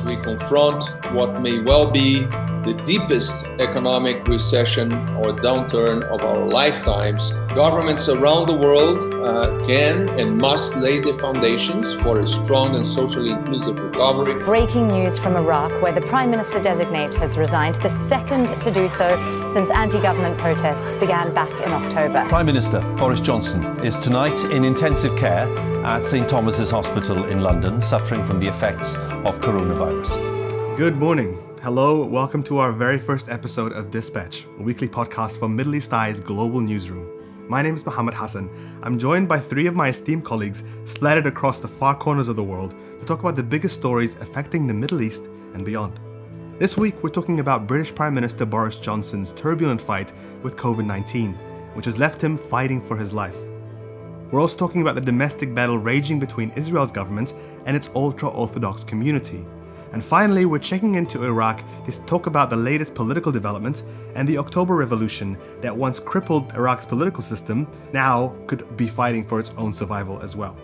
as we confront what may well be the deepest economic recession or downturn of our lifetimes, governments around the world uh, can and must lay the foundations for a strong and socially inclusive recovery. Breaking news from Iraq, where the Prime Minister designate has resigned, the second to do so since anti government protests began back in October. Prime Minister Boris Johnson is tonight in intensive care at St Thomas's Hospital in London, suffering from the effects of coronavirus. Good morning. Hello, welcome to our very first episode of Dispatch, a weekly podcast from Middle East Eye's global newsroom. My name is Mohammed Hassan. I'm joined by three of my esteemed colleagues splattered across the far corners of the world to talk about the biggest stories affecting the Middle East and beyond. This week, we're talking about British Prime Minister Boris Johnson's turbulent fight with COVID 19, which has left him fighting for his life. We're also talking about the domestic battle raging between Israel's government and its ultra Orthodox community and finally, we're checking into Iraq to talk about the latest political developments and the October Revolution that once crippled Iraq's political system now could be fighting for its own survival as well.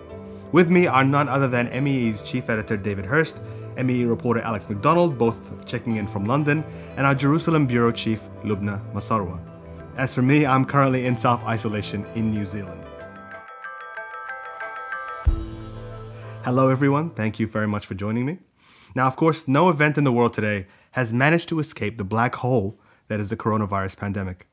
With me are none other than MEE's chief editor David Hearst, MEE reporter Alex McDonald, both checking in from London, and our Jerusalem bureau chief Lubna Masarwa. As for me, I'm currently in self isolation in New Zealand. Hello, everyone. Thank you very much for joining me. Now, of course, no event in the world today has managed to escape the black hole that is the coronavirus pandemic.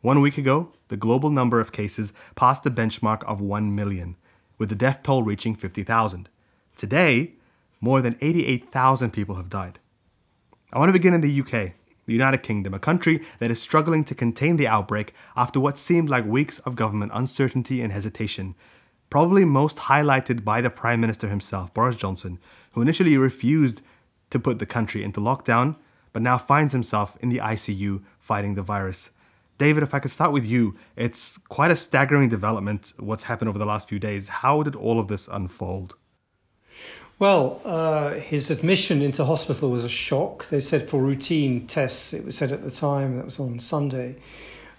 One week ago, the global number of cases passed the benchmark of 1 million, with the death toll reaching 50,000. Today, more than 88,000 people have died. I want to begin in the UK, the United Kingdom, a country that is struggling to contain the outbreak after what seemed like weeks of government uncertainty and hesitation, probably most highlighted by the Prime Minister himself, Boris Johnson, who initially refused to put the country into lockdown, but now finds himself in the ICU fighting the virus. David, if I could start with you, it's quite a staggering development what's happened over the last few days. How did all of this unfold? Well, uh, his admission into hospital was a shock. They said for routine tests, it was said at the time, that was on Sunday.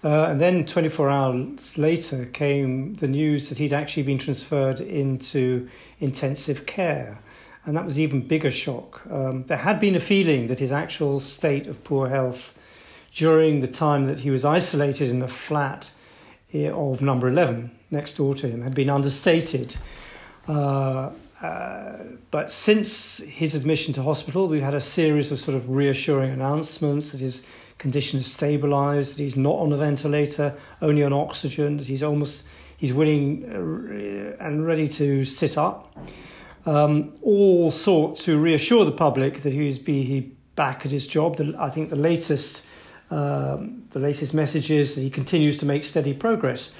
Uh, and then 24 hours later came the news that he'd actually been transferred into intensive care and that was even bigger shock. Um, there had been a feeling that his actual state of poor health during the time that he was isolated in a flat eh, of number 11 next door to him had been understated. Uh, uh, but since his admission to hospital, we've had a series of sort of reassuring announcements that his condition is stabilized, that he's not on a ventilator, only on oxygen, that he's almost he's willing uh, and ready to sit up um, all sorts to reassure the public that he's be he back at his job. The, I think the latest um, the latest message is that he continues to make steady progress.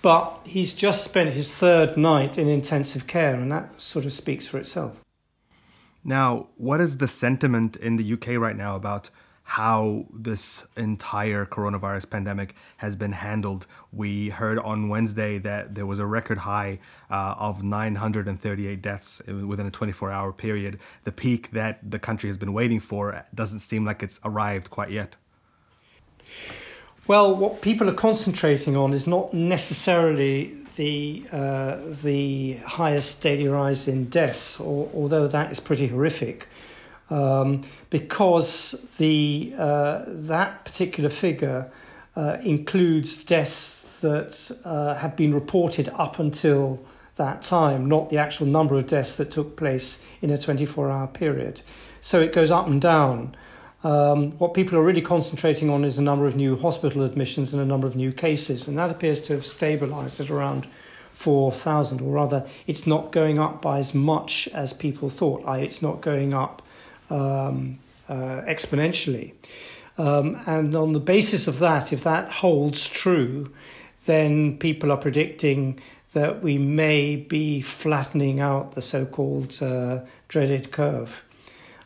But he's just spent his third night in intensive care, and that sort of speaks for itself. Now, what is the sentiment in the UK right now about how this entire coronavirus pandemic has been handled. We heard on Wednesday that there was a record high uh, of 938 deaths within a 24 hour period. The peak that the country has been waiting for doesn't seem like it's arrived quite yet. Well, what people are concentrating on is not necessarily the uh, the highest daily rise in deaths, or, although that is pretty horrific um, because the uh, that particular figure uh, includes deaths that uh, have been reported up until that time, not the actual number of deaths that took place in a 24 hour period. So it goes up and down. Um, what people are really concentrating on is the number of new hospital admissions and a number of new cases, and that appears to have stabilized at around 4,000, or rather, it's not going up by as much as people thought. It's not going up um, uh, exponentially. Um, and on the basis of that, if that holds true, then people are predicting that we may be flattening out the so called uh, dreaded curve.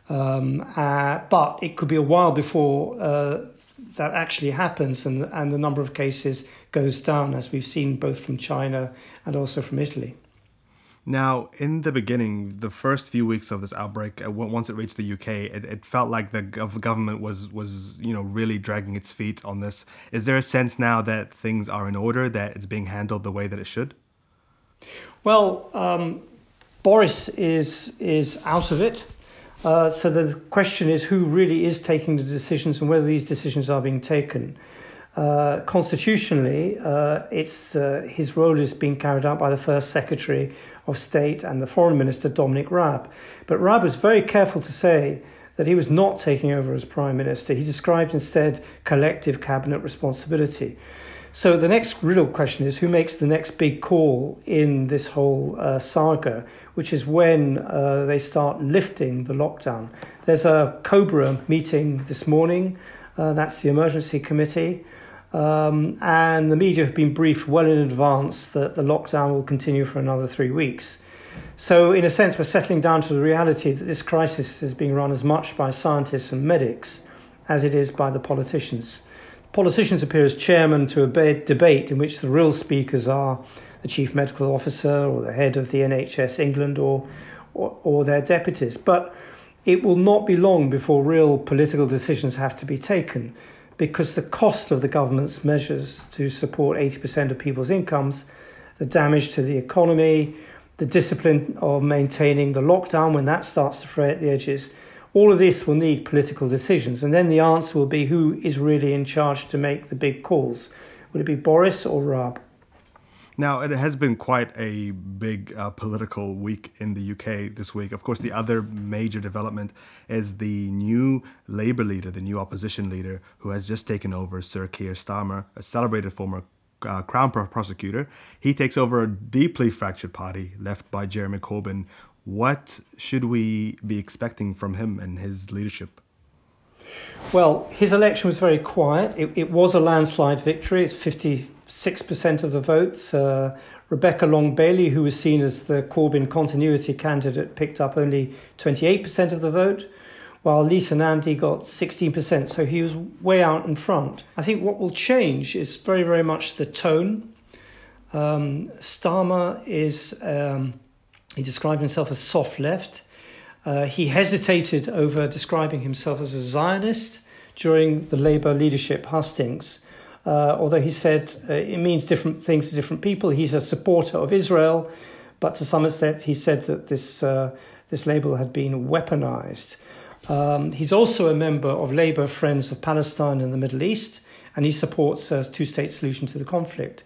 Um, uh, but it could be a while before uh, that actually happens and, and the number of cases goes down, as we've seen both from China and also from Italy. Now, in the beginning, the first few weeks of this outbreak, uh, once it reached the UK, it, it felt like the government was was you know really dragging its feet on this. Is there a sense now that things are in order, that it's being handled the way that it should? Well, um, Boris is is out of it. Uh, so the question is who really is taking the decisions and whether these decisions are being taken. Uh, constitutionally, uh, it's, uh, his role is being carried out by the First Secretary of State and the Foreign Minister, Dominic Raab. But Raab was very careful to say that he was not taking over as Prime Minister. He described instead collective cabinet responsibility. So the next real question is who makes the next big call in this whole uh, saga, which is when uh, they start lifting the lockdown. There's a COBRA meeting this morning, uh, that's the emergency committee. Um, and the media have been briefed well in advance that the lockdown will continue for another three weeks. So, in a sense, we're settling down to the reality that this crisis is being run as much by scientists and medics as it is by the politicians. Politicians appear as chairmen to a debate in which the real speakers are the chief medical officer or the head of the NHS England or, or, or their deputies. But it will not be long before real political decisions have to be taken because the cost of the government's measures to support 80% of people's incomes, the damage to the economy, the discipline of maintaining the lockdown when that starts to fray at the edges, all of this will need political decisions. And then the answer will be who is really in charge to make the big calls. Would it be Boris or Raab? Now, it has been quite a big uh, political week in the UK this week. Of course, the other major development is the new Labour leader, the new opposition leader, who has just taken over, Sir Keir Starmer, a celebrated former uh, Crown prosecutor. He takes over a deeply fractured party left by Jeremy Corbyn. What should we be expecting from him and his leadership? Well, his election was very quiet. It, it was a landslide victory. It's 50 6% of the votes. Uh, Rebecca Long Bailey, who was seen as the Corbyn continuity candidate, picked up only 28% of the vote, while Lisa Nandy got 16%. So he was way out in front. I think what will change is very, very much the tone. Um, Starmer is, um, he described himself as soft left. Uh, he hesitated over describing himself as a Zionist during the Labour leadership hustings uh, although he said uh, it means different things to different people. He's a supporter of Israel, but to some extent, he said that this, uh, this label had been weaponized. Um, he's also a member of Labour Friends of Palestine and the Middle East, and he supports a two state solution to the conflict.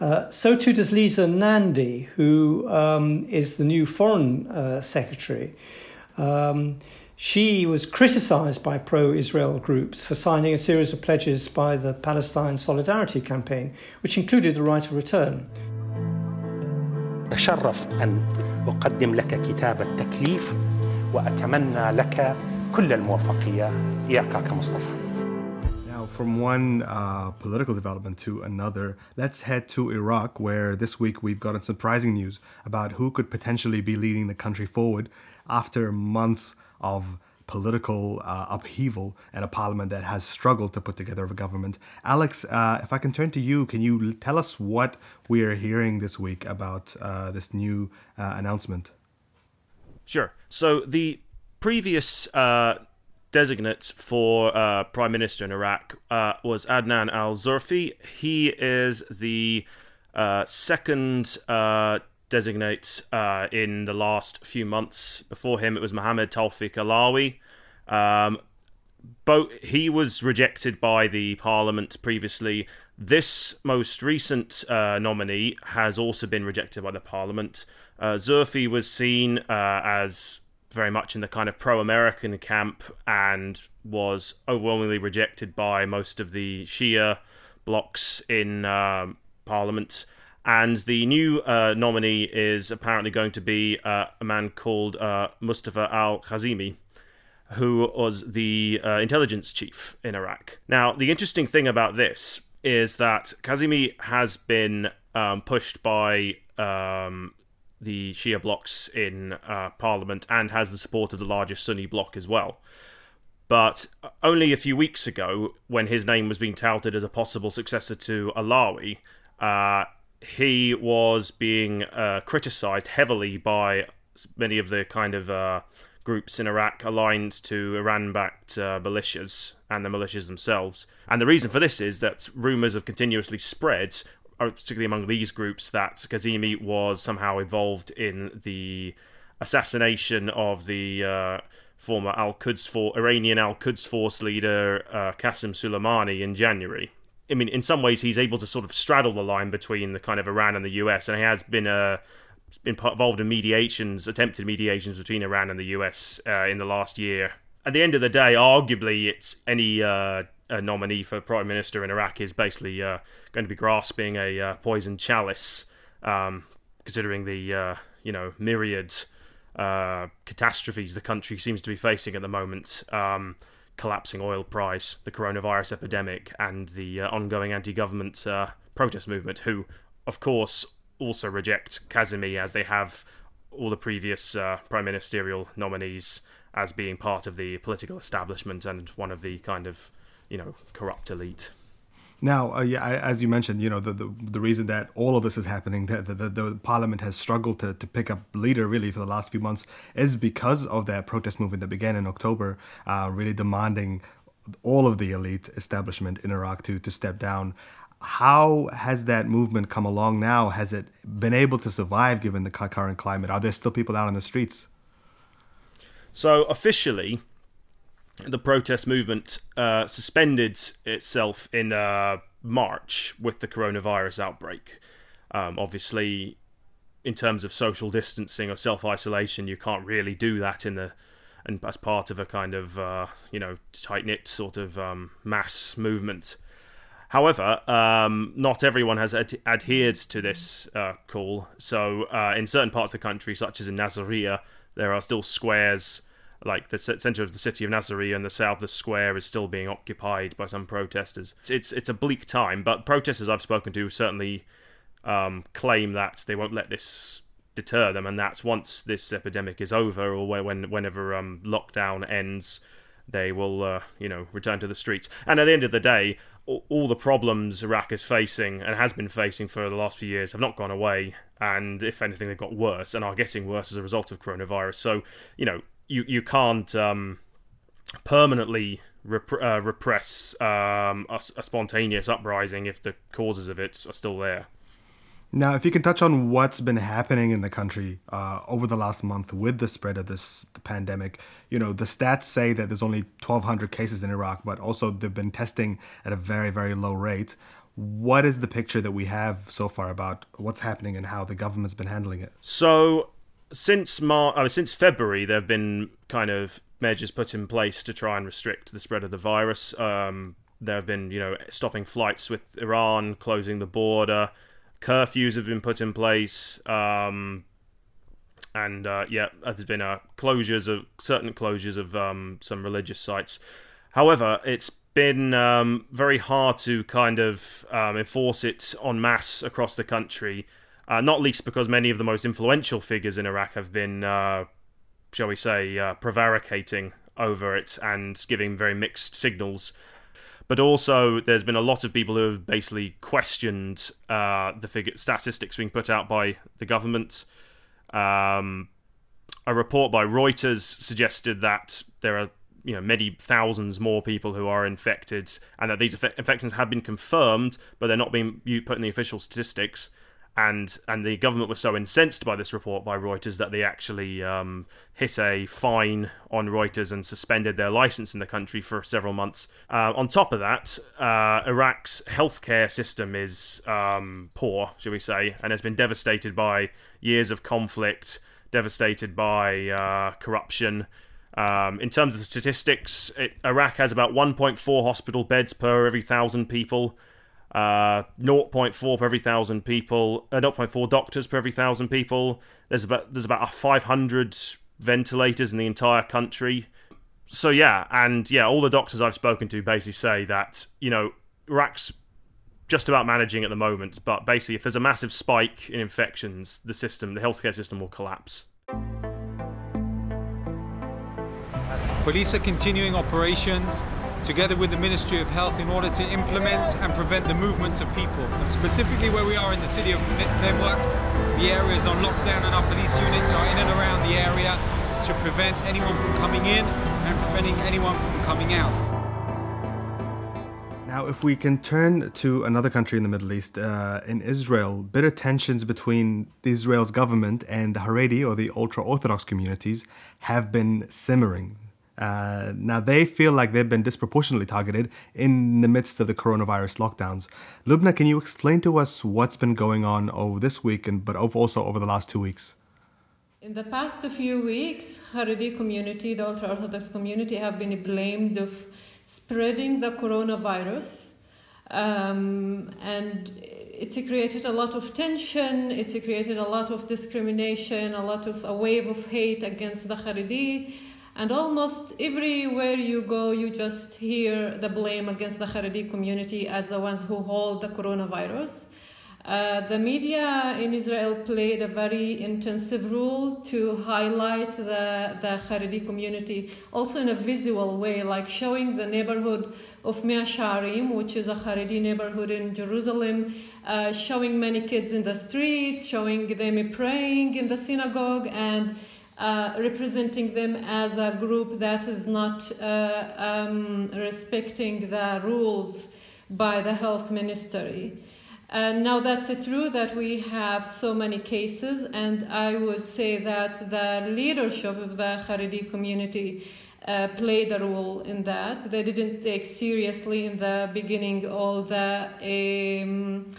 Uh, so too does Lisa Nandy, who um, is the new foreign uh, secretary. Um, she was criticized by pro Israel groups for signing a series of pledges by the Palestine Solidarity Campaign, which included the right of return. أتشرف أن أقدم لك كتاب التكليف وأتمنى لك كل الموفقية إياك كمصطفى. Now, from one uh, political development to another, let's head to Iraq, where this week we've gotten surprising news about who could potentially be leading the country forward after months of political uh, upheaval and a parliament that has struggled to put together a government. Alex, uh, if I can turn to you, can you tell us what we are hearing this week about uh, this new uh, announcement? Sure. So the previous uh, designate for uh, prime minister in Iraq was Adnan al Zurfi. He is the second designates uh, in the last few months. Before him, it was Mohammed Tawfiq Allawi. Um, both, he was rejected by the parliament previously. This most recent uh, nominee has also been rejected by the parliament. Uh, Zurfi was seen uh, as very much in the kind of pro-American camp and was overwhelmingly rejected by most of the Shia blocs in um, parliament. And the new uh, nominee is apparently going to be uh, a man called uh, Mustafa al Kazimi, who was the uh, intelligence chief in Iraq. Now, the interesting thing about this is that Kazimi has been um, pushed by um, the Shia blocs in uh, parliament and has the support of the largest Sunni bloc as well. But only a few weeks ago, when his name was being touted as a possible successor to Allawi, uh, he was being uh, criticized heavily by many of the kind of uh, groups in Iraq aligned to Iran backed uh, militias and the militias themselves. And the reason for this is that rumors have continuously spread, uh, particularly among these groups, that Kazimi was somehow involved in the assassination of the uh, former Al Quds for Iranian Al Quds Force leader uh, Qasem Soleimani in January. I mean, in some ways, he's able to sort of straddle the line between the kind of Iran and the US, and he has been uh, been involved in mediations, attempted mediations between Iran and the US uh, in the last year. At the end of the day, arguably, it's any uh, nominee for prime minister in Iraq is basically uh, going to be grasping a uh, poison chalice, um, considering the you know myriad catastrophes the country seems to be facing at the moment. Um, collapsing oil price, the coronavirus epidemic, and the ongoing anti-government protest movement, who, of course, also reject Kazemi as they have all the previous uh, prime ministerial nominees as being part of the political establishment and one of the kind of you know corrupt elite. Now, uh, yeah, as you mentioned, you know the, the, the reason that all of this is happening, that the, the, the, parliament has struggled to, to pick up leader really for the last few months, is because of that protest movement that began in October, uh, really demanding all of the elite establishment in Iraq to to step down how has that movement come along now? Has it been able to survive given the current climate? Are there still people out on the streets? So, officially, the protest movement uh, suspended itself in uh, March with the coronavirus outbreak. Um, obviously, in terms of social distancing or self isolation, you can't really do that in the and as part of a kind of uh, you know tight knit sort of um, mass movement. However, um, not everyone has ad- adhered to this uh, call. So, uh, in certain parts of the country, such as in Nasiriyah, there are still squares, like the center of the city of Nasiriyah and the south, the square is still being occupied by some protesters. It's it's, it's a bleak time, but protesters I've spoken to certainly um, claim that they won't let this deter them, and that once this epidemic is over, or when, whenever um, lockdown ends, they will, uh, you know, return to the streets. And at the end of the day, all the problems Iraq is facing and has been facing for the last few years have not gone away, and if anything, they've got worse and are getting worse as a result of coronavirus. So, you know, you you can't um, permanently rep- uh, repress um, a, a spontaneous uprising if the causes of it are still there. Now, if you can touch on what's been happening in the country uh, over the last month with the spread of this the pandemic, you know, the stats say that there's only 1,200 cases in Iraq, but also they've been testing at a very, very low rate. What is the picture that we have so far about what's happening and how the government's been handling it? So, since Mar- I mean, since February, there have been kind of measures put in place to try and restrict the spread of the virus. Um, there have been, you know, stopping flights with Iran, closing the border curfews have been put in place. Um, and uh, yeah, there's been uh, closures of certain closures of um, some religious sites. However, it's been um, very hard to kind of um, enforce it en masse across the country. Uh, not least because many of the most influential figures in Iraq have been, uh, shall we say, uh, prevaricating over it and giving very mixed signals but also there's been a lot of people who have basically questioned uh, the figure statistics being put out by the government. Um, a report by Reuters suggested that there are you know many thousands more people who are infected, and that these infections have been confirmed, but they're not being put in the official statistics and and the government was so incensed by this report by Reuters that they actually um, hit a fine on Reuters and suspended their license in the country for several months. Uh, on top of that, uh, Iraq's healthcare system is um, poor, shall we say, and has been devastated by years of conflict, devastated by uh, corruption. Um, in terms of the statistics, it, Iraq has about 1.4 hospital beds per every thousand people uh, 0.4 per every thousand people, uh, 0.4 doctors per every thousand people. There's about there's about 500 ventilators in the entire country. So yeah, and yeah, all the doctors I've spoken to basically say that you know Iraq's just about managing at the moment, but basically if there's a massive spike in infections, the system, the healthcare system will collapse. Police are continuing operations together with the Ministry of Health in order to implement and prevent the movements of people. Specifically where we are in the city of Nemrak, the area is on lockdown and our police units are in and around the area to prevent anyone from coming in and preventing anyone from coming out. Now, if we can turn to another country in the Middle East, uh, in Israel, bitter tensions between Israel's government and the Haredi or the ultra Orthodox communities have been simmering Uh, now, they feel like they've been disproportionately targeted in the midst of the coronavirus lockdowns. Lubna, can you explain to us what's been going on over this week, and but also over the last two weeks? In the past few weeks, Haredi community, the ultra-Orthodox community, have been blamed of spreading the coronavirus. Um, and it's created a lot of tension, it's created a lot of discrimination, a lot of a wave of hate against the Haredi. And almost everywhere you go, you just hear the blame against the Haredi community as the ones who hold the coronavirus. Uh, the media in Israel played a very intensive role to highlight the, the Haredi community, also in a visual way, like showing the neighborhood of Mea Shearim, which is a Haredi neighborhood in Jerusalem, uh, showing many kids in the streets, showing them praying in the synagogue, and uh, representing them as a group that is not uh, um, respecting the rules by the health ministry. And now that's true that we have so many cases, and I would say that the leadership of the Haredi community uh, played a role in that. They didn't take seriously in the beginning all the um,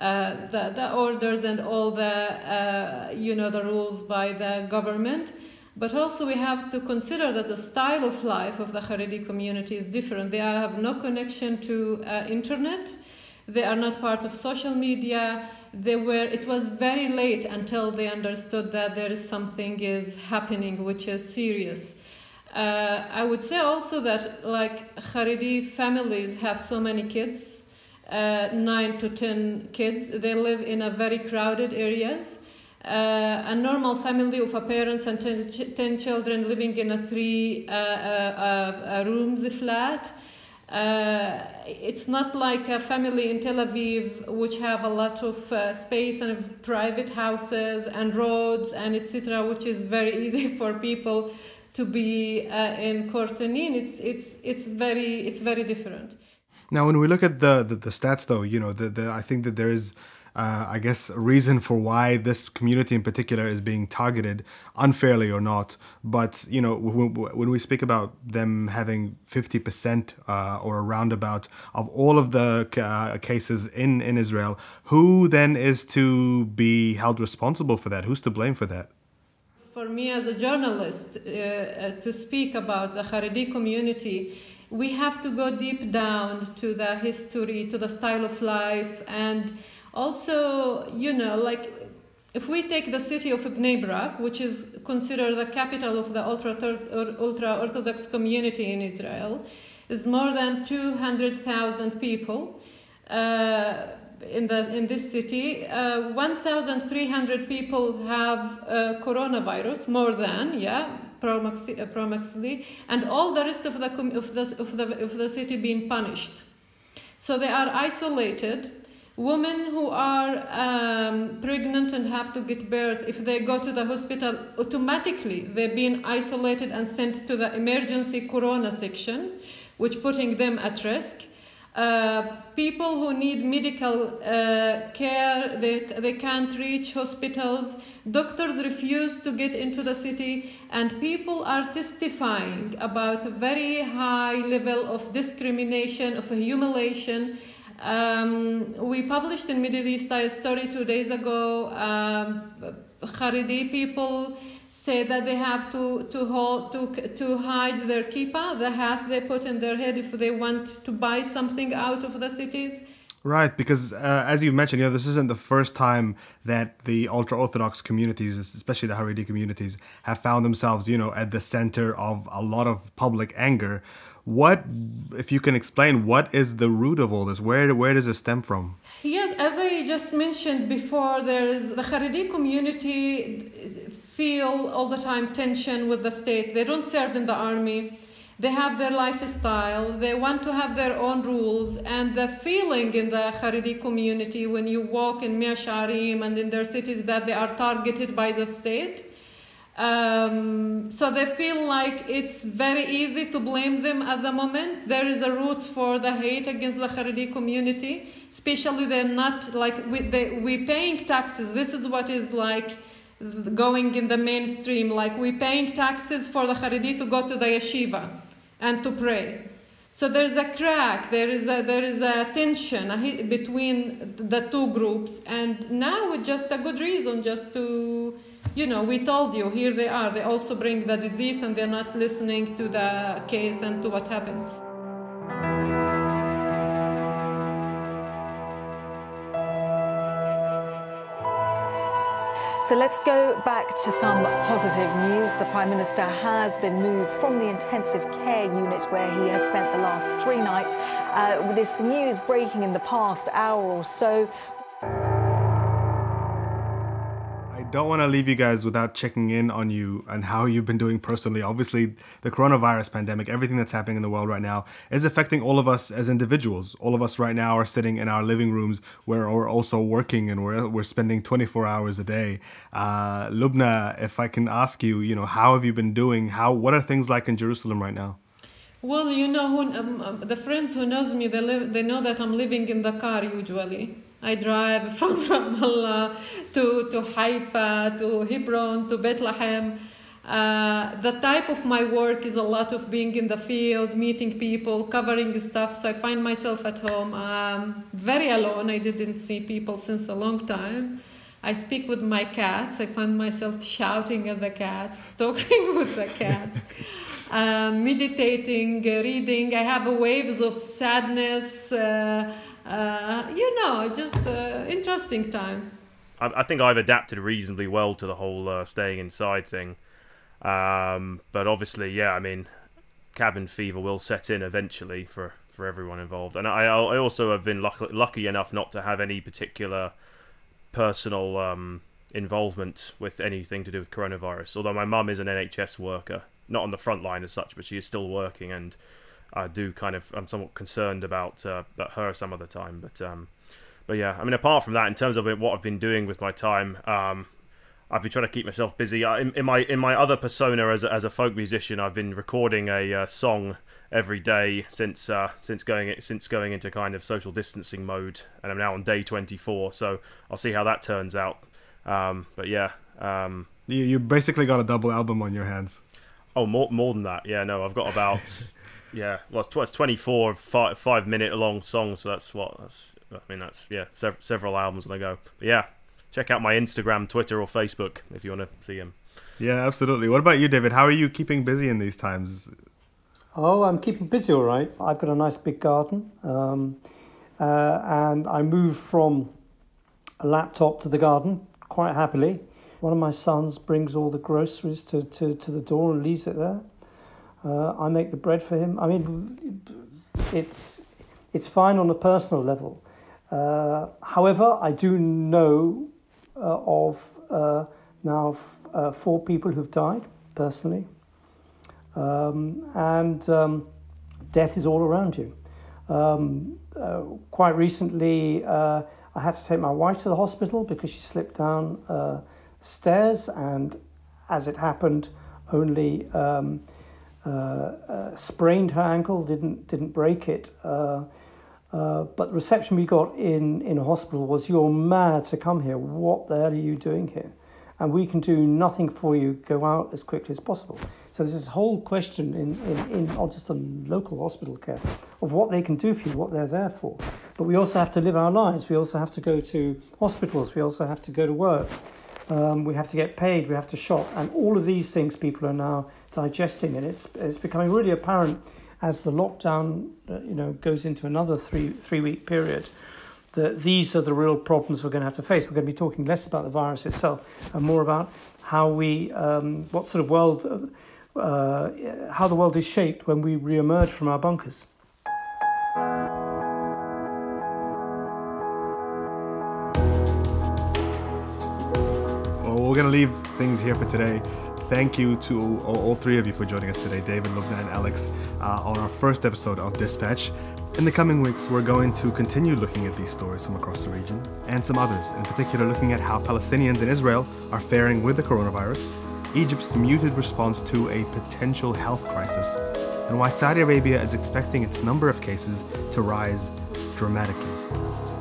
the, the orders and all the uh, you know the rules by the government. But also we have to consider that the style of life of the Haredi community is different. They have no connection to uh, internet they are not part of social media. They were. It was very late until they understood that there is something is happening which is serious. Uh, I would say also that like Haredi families have so many kids, uh, nine to ten kids. They live in a very crowded areas. Uh, a normal family of a parents and ten, ch- 10 children living in a three uh, uh, uh rooms flat it's not like a family in Tel Aviv, which have a lot of space and private houses and roads and etc., which is very easy for people to be in Kortanin. It's it's it's very it's very different. Now, when we look at the the, the stats, though, you know, the, the I think that there is uh, I guess, a reason for why this community in particular is being targeted, unfairly or not. But, you know, when, when we speak about them having 50% uh, or a roundabout of all of the uh, cases in, in Israel, who then is to be held responsible for that? Who's to blame for that? For me as a journalist, uh, uh, to speak about the Haredi community, we have to go deep down to the history, to the style of life, and also, you know, like if we take the city of Bnei Brak, which is considered the capital of the ultra ultra Orthodox community in Israel, is more than 200,000 people. Uh, in the in this city, uh, 1,300 people have uh, coronavirus, more than yeah, promaxily, and all the rest of the of the of the of the city being punished. So they are isolated Women who are um, pregnant and have to get birth, if they go to the hospital, automatically they're being isolated and sent to the emergency corona section, which putting them at risk. Uh, people who need medical uh, care, they, they can't reach hospitals. Doctors refuse to get into the city, and people are testifying about a very high level of discrimination, of humiliation, um, we published in Middle East a story two days ago. Um, people say that they have to to hold to to hide their kippah, the hat they put in their head if they want to buy something out of the cities. Right, because uh, as you mentioned, you know, this isn't the first time that the ultra orthodox communities, especially the Haredi communities, have found themselves, you know, at the center of a lot of public anger. What, if you can explain, what is the root of all this? Where where does it stem from? Yes, as I just mentioned before, there is the Haredi community feel all the time tension with the state. They don't serve in the army. They have their lifestyle. They want to have their own rules. And the feeling in the Haredi community when you walk in Mea Shearim and in their cities that they are targeted by the state um, so they feel like it's very easy to blame them at the moment. There is a roots for the hate against the Haredi community, especially they're not like we they, we paying taxes. This is what is like Mm-hmm. going in the mainstream. Like we paying taxes for the Haredi to go to the yeshiva and to pray. So there's a crack, there is a, there is a tension between the two groups, and now it's just a good reason just to, you know, we told you, here they are. They also bring the disease and they're not listening to the case and to what happened. So let's go back to some positive news. The Prime Minister has been moved from the intensive care unit where he has spent the last three nights. Uh, with this news breaking in the past hour or so, don't want to leave you guys without checking in on you and how you've been doing personally. Obviously, the coronavirus pandemic, everything that's happening in the world right now, is affecting all of us as individuals. All of us right now are sitting in our living rooms where we're also working and we're, we're spending 24 hours a day. Uh, Lubna, if I can ask you, you know, how have you been doing? How what are things like in Jerusalem right now? Well, you know, who, um, um, the friends who knows me, they live, they know that I'm living in the car usually. I drive from Ramallah to, to Haifa, to Hebron, to Bethlehem. Uh, the type of my work is a lot of being in the field, meeting people, covering stuff. So I find myself at home um, very alone. I didn't see people since a long time. I speak with my cats. I find myself shouting at the cats, talking with the cats, uh, meditating, reading. I have waves of sadness. Uh, uh, you know, just uh, interesting time. I, I, think I've adapted reasonably well to the whole uh, staying inside thing. Um, but obviously, yeah, I mean, cabin fever will set in eventually for, for everyone involved. And I, I also have been lucky, lucky enough not to have any particular personal um, involvement with anything to do with coronavirus. Although my mum is an NHS worker, not on the front line as such, but she is still working and I do kind of I'm somewhat concerned about uh, about her some other time. But um, but yeah, I mean, apart from that, in terms of what I've been doing with my time, um, I've been trying to keep myself busy. In, in, my in my other persona as a, as a folk musician, I've been recording a uh, song every day since uh, since going since going into kind of social distancing mode, and I'm now on day 24. So I'll see how that turns out. Um, but yeah, um, you you basically got a double album on your hands. Oh, more more than that. Yeah, no, I've got about Yeah, well, it's 24 five, five minute long songs, so that's what that's. I mean, that's yeah, sev- several albums on the go. But yeah, check out my Instagram, Twitter, or Facebook if you want to see him. Yeah, absolutely. What about you, David? How are you keeping busy in these times? Oh, I'm keeping busy, all right. I've got a nice big garden, um, uh, and I moved from a laptop to the garden quite happily. One of my sons brings all the groceries to, to, to the door and leaves it there. Uh, I make the bread for him. I mean, it's it's fine on a personal level. Uh, however, I do know uh, of uh, now f- uh, four people who've died personally, um, and um, death is all around you. Um, uh, quite recently, I had to take my wife to the hospital because she slipped down stairs, and as it happened, only um, Uh, uh, sprained her ankle, didn't didn't break it. Uh, uh but the reception we got in, in hospital was, You're mad to come here. What the hell are you doing here? And we can do nothing for you. Go out as quickly as possible. So there's this whole question in, in, in just in local hospital care of what they can do for you, what they're there for. But we also have to live our lives. We also have to go to hospitals. We also have to go to work. Um, we have to get paid. We have to shop. And all of these things people are now digesting, and it's it's becoming really apparent as the lockdown, uh, you know, goes into another three three week period. That these are the real problems we're going to have to face. We're going to be talking less about the virus itself and more about how we, um, what sort of world, uh, how the world is shaped when we re-emerge from our bunkers. We're going to leave things here for today thank you to all, all, three of you for joining us today, David, Lubna, and Alex, uh, on our first episode of Dispatch. In the coming weeks, we're going to continue looking at these stories from across the region and some others, in particular, looking at how Palestinians in Israel are faring with the coronavirus, Egypt's muted response to a potential health crisis, and why Saudi Arabia is expecting its number of cases to rise dramatically.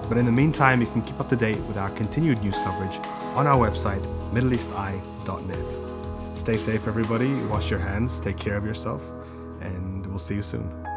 But in the meantime, you can keep up to date with our continued news coverage on our website, middleeasteye.net. Stay safe, everybody. Wash your hands, take care of yourself, and we'll see you soon.